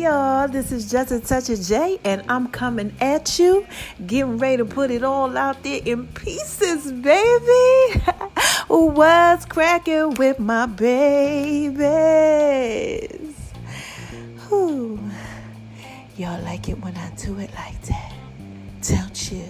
Y'all, this is Just a Touch of J, and I'm coming at you, getting ready to put it all out there in pieces, baby. What's cracking with my babies? Whew. Y'all like it when I do it like that, don't you?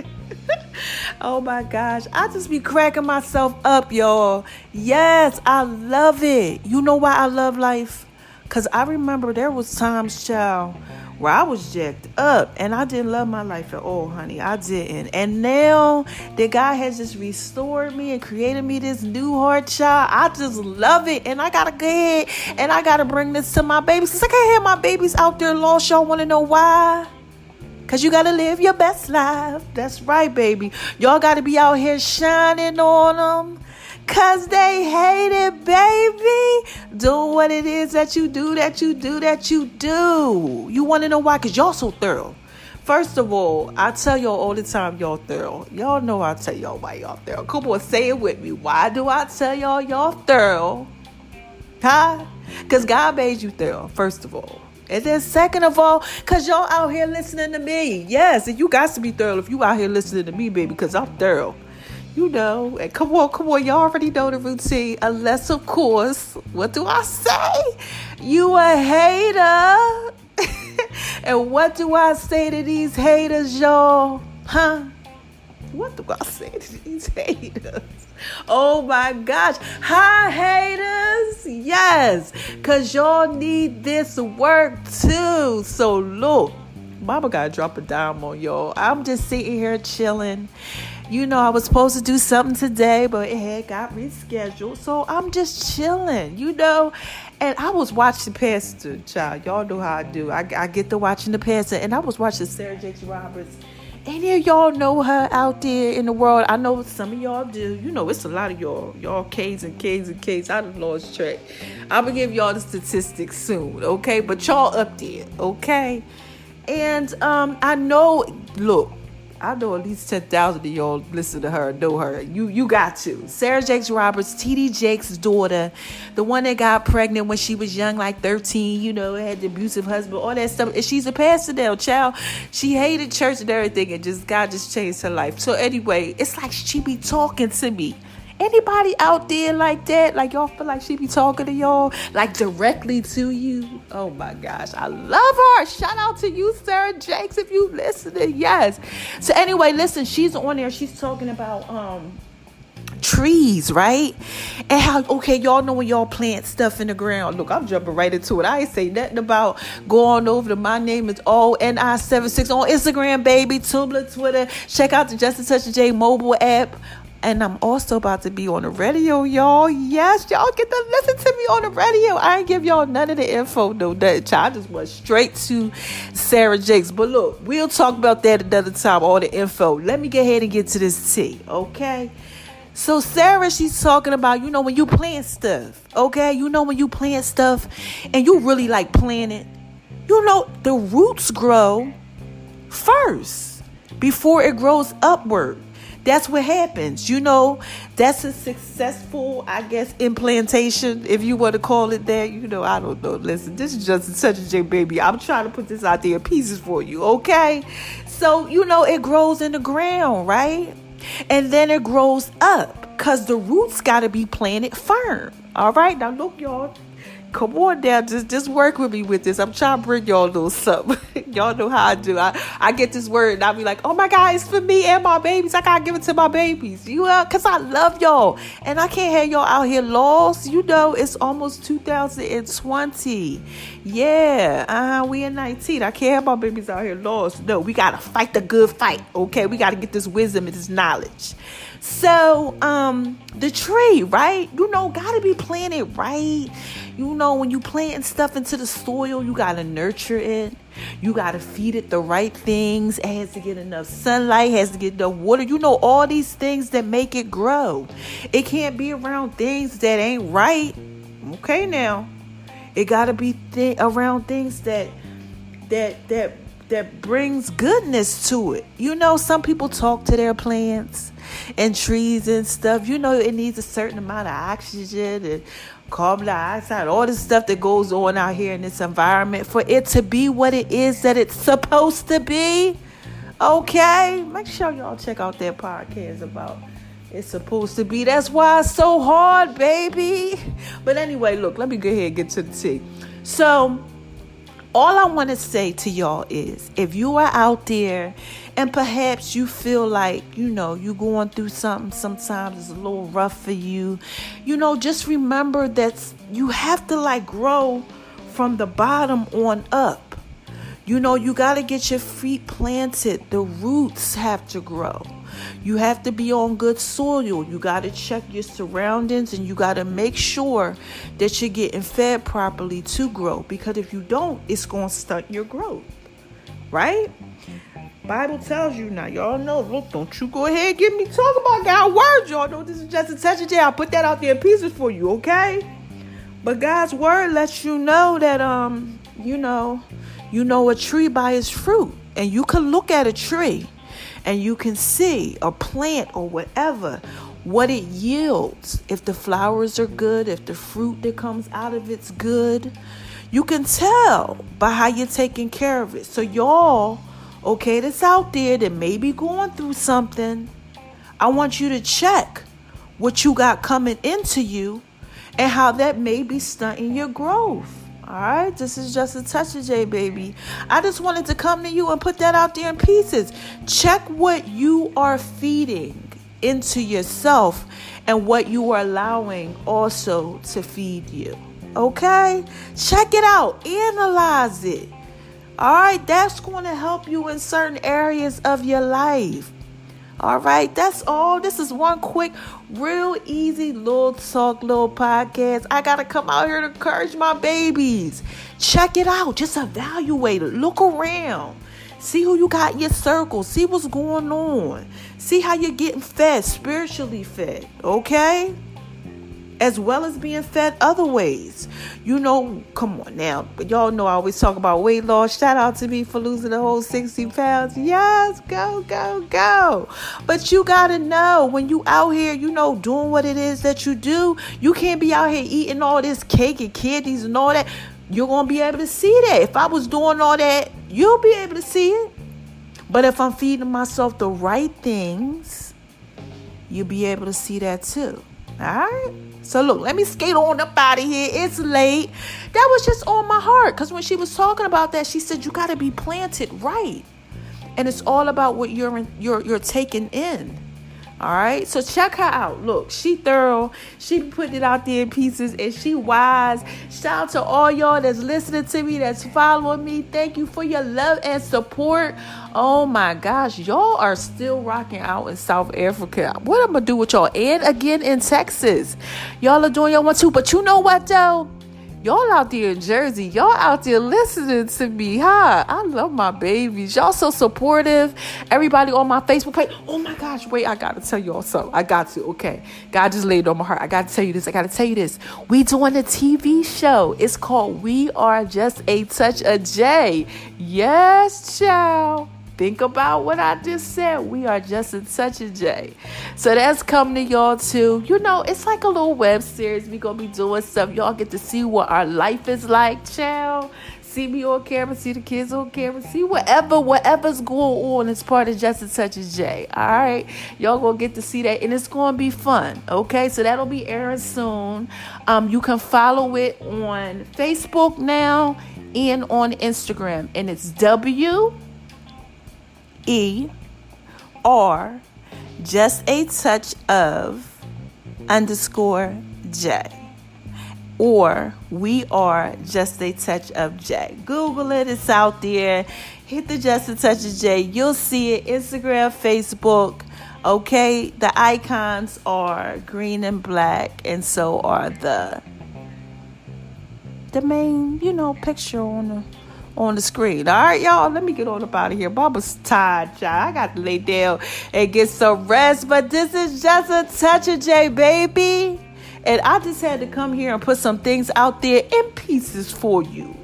oh my gosh, I just be cracking myself up, y'all. Yes, I love it. You know why I love life? Cause I remember there was times, child, where I was jacked up and I didn't love my life at all, honey. I didn't. And now that God has just restored me and created me this new heart, child, I just love it. And I gotta go ahead and I gotta bring this to my babies. Cause I can't have my babies out there lost. Y'all wanna know why? Cause you gotta live your best life. That's right, baby. Y'all gotta be out here shining on them. Cause they hate it, baby. Do what it is that you do, that you do, that you do. You wanna know why? Cause y'all so thorough. First of all, I tell y'all all the time, y'all thorough. Y'all know I tell y'all why y'all thorough. Come on, say it with me. Why do I tell y'all y'all thorough? Huh? Because God made you thorough, first of all. And then second of all, cause y'all out here listening to me. Yes, and you got to be thorough if you out here listening to me, baby, because I'm thorough. You know, and come on, come on, y'all already know the routine. Unless, of course, what do I say? You a hater. and what do I say to these haters, y'all? Huh? What do I say to these haters? Oh my gosh. Hi, haters. Yes, because y'all need this work too. So, look, Mama got to drop a dime on y'all. I'm just sitting here chilling. You know, I was supposed to do something today, but it had got rescheduled. So I'm just chilling, you know. And I was watching Pastor, child. Y'all know how I do. I, I get to watching the Pastor, and I was watching Sarah Jakes Roberts. Any of y'all know her out there in the world? I know some of y'all do. You know, it's a lot of y'all. Y'all K's and K's and K's. I done lost track. I'm gonna give y'all the statistics soon, okay? But y'all up there, okay? And um, I know, look, I know at least 10,000 of y'all listen to her, know her. You you got to. Sarah Jakes Roberts, TD Jakes' daughter, the one that got pregnant when she was young, like 13, you know, had the abusive husband, all that stuff. And she's a pastor now, child. She hated church and everything, and just God just changed her life. So anyway, it's like she be talking to me. Anybody out there like that? Like y'all feel like she be talking to y'all like directly to you? Oh my gosh, I love her. Shout out to you, Sarah Jakes, if you listening. Yes. So anyway, listen, she's on there. She's talking about um trees, right? And how okay, y'all know when y'all plant stuff in the ground. Look, I'm jumping right into it. I ain't say nothing about going over to my name is O N I 76 on Instagram, baby, Tumblr, Twitter. Check out the Just Touch J mobile app. And I'm also about to be on the radio, y'all. Yes, y'all get to listen to me on the radio. I ain't give y'all none of the info, no that I just went straight to Sarah Jakes. But look, we'll talk about that another time, all the info. Let me get ahead and get to this tea, okay? So Sarah, she's talking about, you know, when you plant stuff, okay? You know when you plant stuff and you really like plant it, you know, the roots grow first before it grows upward. That's what happens. You know, that's a successful, I guess, implantation, if you want to call it that. You know, I don't know. Listen, this is just such a J baby. I'm trying to put this out there in pieces for you, okay? So, you know, it grows in the ground, right? And then it grows up because the roots got to be planted firm. All right, now look, y'all. Come on down, just just work with me with this. I'm trying to bring y'all little something. y'all know how I do. I, I get this word and I'll be like, oh my God, it's for me and my babies. I gotta give it to my babies. You know, cause I love y'all. And I can't have y'all out here lost. You know, it's almost 2020. Yeah, uh, we in 19. I can't have my babies out here lost. No, we gotta fight the good fight. Okay, we gotta get this wisdom and this knowledge. So, um, the tree, right? You know, gotta be planted right. You know, when you plant stuff into the soil, you gotta nurture it. You gotta feed it the right things. It has to get enough sunlight, has to get enough water. You know, all these things that make it grow. It can't be around things that ain't right. Okay, now. It gotta be th- around things that that that that brings goodness to it. You know, some people talk to their plants and trees and stuff. You know, it needs a certain amount of oxygen and carbon dioxide, all the stuff that goes on out here in this environment for it to be what it is that it's supposed to be. Okay, make sure y'all check out that podcast about it's supposed to be. That's why it's so hard, baby. But anyway, look, let me go ahead and get to the tea. So, all I want to say to y'all is if you are out there and perhaps you feel like, you know, you're going through something, sometimes it's a little rough for you, you know, just remember that you have to like grow from the bottom on up. You know, you got to get your feet planted, the roots have to grow. You have to be on good soil. You got to check your surroundings and you got to make sure that you're getting fed properly to grow because if you don't, it's going to stunt your growth. Right? Bible tells you now, y'all know. Look, don't you go ahead and me talk about God's word, y'all know this is just a touch of J. I'll put that out there in pieces for you, okay? But God's word lets you know that um, you know, you know a tree by its fruit. And you can look at a tree and you can see a plant or whatever what it yields. If the flowers are good if the fruit that comes out of it's good you can tell by how you're taking care of it. So y'all okay that's out there that may be going through something i want you to check what you got coming into you and how that may be stunting your growth all right, this is just a touch of J, baby. I just wanted to come to you and put that out there in pieces. Check what you are feeding into yourself and what you are allowing also to feed you. Okay? Check it out, analyze it. All right, that's going to help you in certain areas of your life. All right, that's all. This is one quick, real easy little talk, little podcast. I got to come out here to encourage my babies. Check it out. Just evaluate it. Look around. See who you got in your circle. See what's going on. See how you're getting fed, spiritually fed. Okay? As well as being fed other ways. You know, come on now. Y'all know I always talk about weight loss. Shout out to me for losing the whole 60 pounds. Yes, go, go, go. But you gotta know when you out here, you know, doing what it is that you do, you can't be out here eating all this cake and candies and all that. You're gonna be able to see that. If I was doing all that, you'll be able to see it. But if I'm feeding myself the right things, you'll be able to see that too. All right? So look, let me skate on up out of here. It's late. That was just on my heart because when she was talking about that, she said you got to be planted right, and it's all about what you're in, you're you're taking in. All right, so check her out. Look, she thorough. She put it out there in pieces, and she wise. Shout out to all y'all that's listening to me, that's following me. Thank you for your love and support. Oh my gosh, y'all are still rocking out in South Africa. What I'm gonna do with y'all? And again in Texas, y'all are doing y'all want to. But you know what though? Y'all out there in Jersey, y'all out there listening to me, huh? I love my babies. Y'all so supportive. Everybody on my Facebook page. Oh my gosh, wait, I gotta tell y'all something. I got to. Okay. God just laid it on my heart. I gotta tell you this. I gotta tell you this. We doing a TV show. It's called We Are Just a Touch of J. Yes, child. Think about what I just said. We are just a touch of J. So that's coming to y'all too. You know, it's like a little web series. We gonna be doing stuff. Y'all get to see what our life is like, child. See me on camera, see the kids on camera, see whatever, whatever's going on It's part of Just a Touch of J. All right, y'all gonna get to see that, and it's gonna be fun. Okay, so that'll be airing soon. Um, you can follow it on Facebook now and on Instagram, and it's W E or just a touch of underscore J. Or we are just a touch of J. Google it, it's out there. Hit the just a touch of J. You'll see it. Instagram, Facebook. Okay, the icons are green and black, and so are the the main, you know, picture on the on the screen. All right, y'all, let me get on up out of here. Bubba's tired, y'all. I got to lay down and get some rest, but this is just a touch of J, baby. And I just had to come here and put some things out there in pieces for you.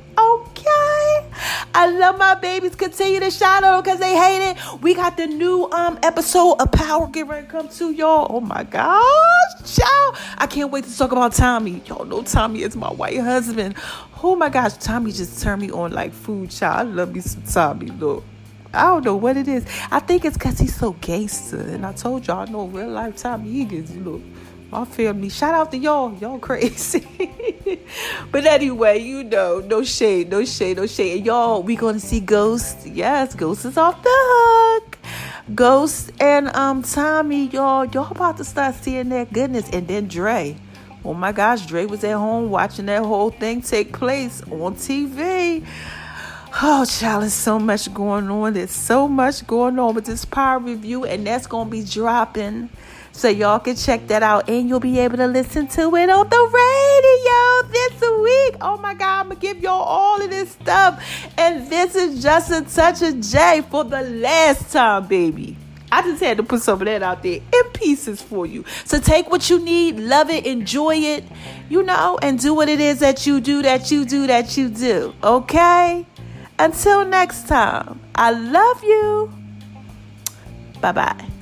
I love my babies. Continue to shout out because they hate it. We got the new um episode of Power to come to y'all. Oh my gosh, child. I can't wait to talk about Tommy. Y'all know Tommy is my white husband. Oh my gosh, Tommy just turned me on like food, child. I love me some Tommy. Look. I don't know what it is. I think it's because he's so gangster. And I told y'all, I know real life Tommy Higgins, my family. Shout out to y'all. Y'all crazy. but anyway, you know, no shade, no shade, no shade. And y'all, we gonna see Ghost. Yes, Ghost is off the hook. Ghost and um Tommy, y'all, y'all about to start seeing that goodness. And then Dre. Oh my gosh, Dre was at home watching that whole thing take place on TV. Oh, child, there's so much going on. There's so much going on with this power review, and that's gonna be dropping so y'all can check that out and you'll be able to listen to it on the radio this week. Oh my God, I'm gonna give y'all all of this stuff. And this is just a touch of J for the last time, baby. I just had to put some of that out there in pieces for you. So take what you need, love it, enjoy it, you know, and do what it is that you do, that you do, that you do. Okay? Until next time, I love you. Bye bye.